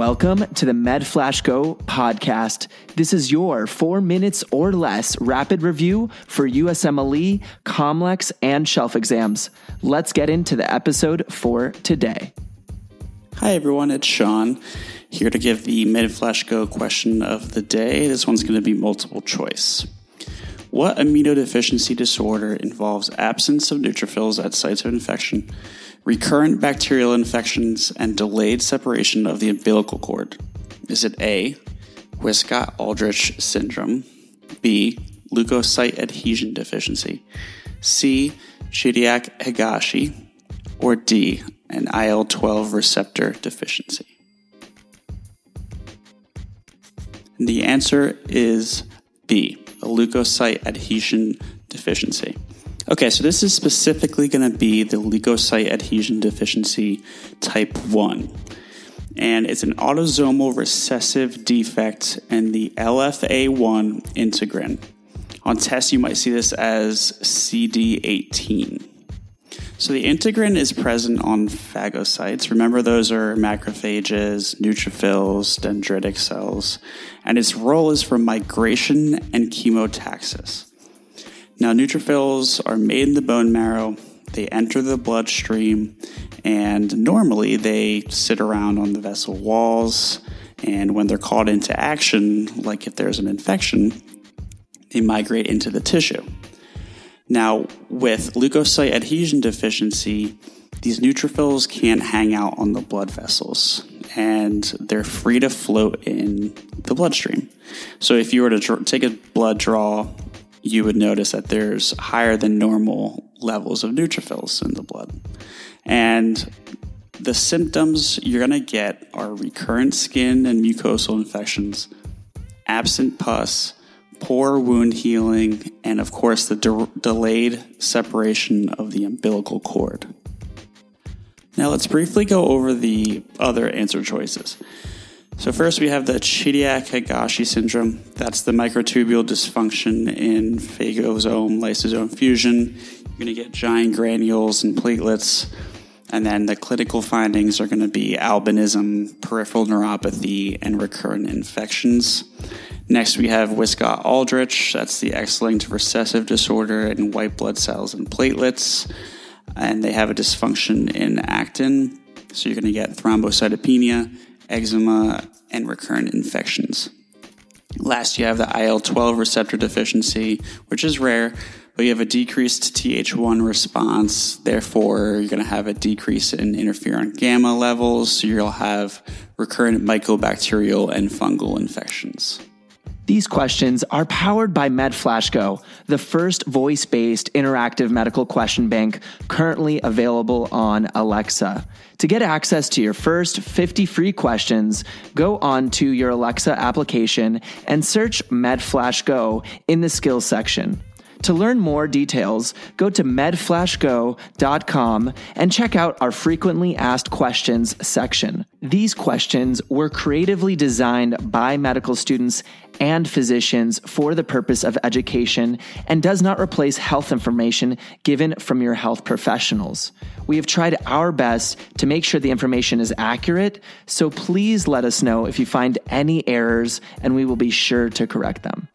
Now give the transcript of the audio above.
Welcome to the MedFlash Go podcast. This is your four minutes or less rapid review for USMLE, Comlex, and shelf exams. Let's get into the episode for today. Hi, everyone. It's Sean here to give the MedFlash Go question of the day. This one's going to be multiple choice. What immunodeficiency disorder involves absence of neutrophils at sites of infection? recurrent bacterial infections, and delayed separation of the umbilical cord? Is it A, Wiskott Aldrich syndrome, B, leukocyte adhesion deficiency, C, Chediak Higashi, or D, an IL 12 receptor deficiency? The answer is B, a leukocyte adhesion deficiency. Okay, so this is specifically going to be the leukocyte adhesion deficiency type 1. And it's an autosomal recessive defect in the LFA1 integrin. On tests, you might see this as CD18. So the integrin is present on phagocytes. Remember, those are macrophages, neutrophils, dendritic cells, and its role is for migration and chemotaxis. Now, neutrophils are made in the bone marrow, they enter the bloodstream, and normally they sit around on the vessel walls. And when they're called into action, like if there's an infection, they migrate into the tissue. Now, with leukocyte adhesion deficiency, these neutrophils can't hang out on the blood vessels and they're free to float in the bloodstream. So, if you were to dr- take a blood draw you would notice that there's higher than normal levels of neutrophils in the blood. And the symptoms you're going to get are recurrent skin and mucosal infections, absent pus, poor wound healing, and of course, the de- delayed separation of the umbilical cord. Now, let's briefly go over the other answer choices. So, first we have the Chediak Higashi syndrome. That's the microtubule dysfunction in phagosome lysosome fusion. You're going to get giant granules and platelets. And then the clinical findings are going to be albinism, peripheral neuropathy, and recurrent infections. Next, we have Wiskott Aldrich. That's the X linked recessive disorder in white blood cells and platelets. And they have a dysfunction in actin. So you're going to get thrombocytopenia eczema, and recurrent infections. Last, you have the IL 12 receptor deficiency, which is rare, but you have a decreased Th1 response. Therefore, you're going to have a decrease in interferon gamma levels. So you'll have recurrent mycobacterial and fungal infections. These questions are powered by MedFlashGo, the first voice based interactive medical question bank currently available on Alexa. To get access to your first 50 free questions, go on to your Alexa application and search MedFlashGo in the skills section. To learn more details, go to medflashgo.com and check out our frequently asked questions section. These questions were creatively designed by medical students and physicians for the purpose of education and does not replace health information given from your health professionals. We have tried our best to make sure the information is accurate, so please let us know if you find any errors and we will be sure to correct them.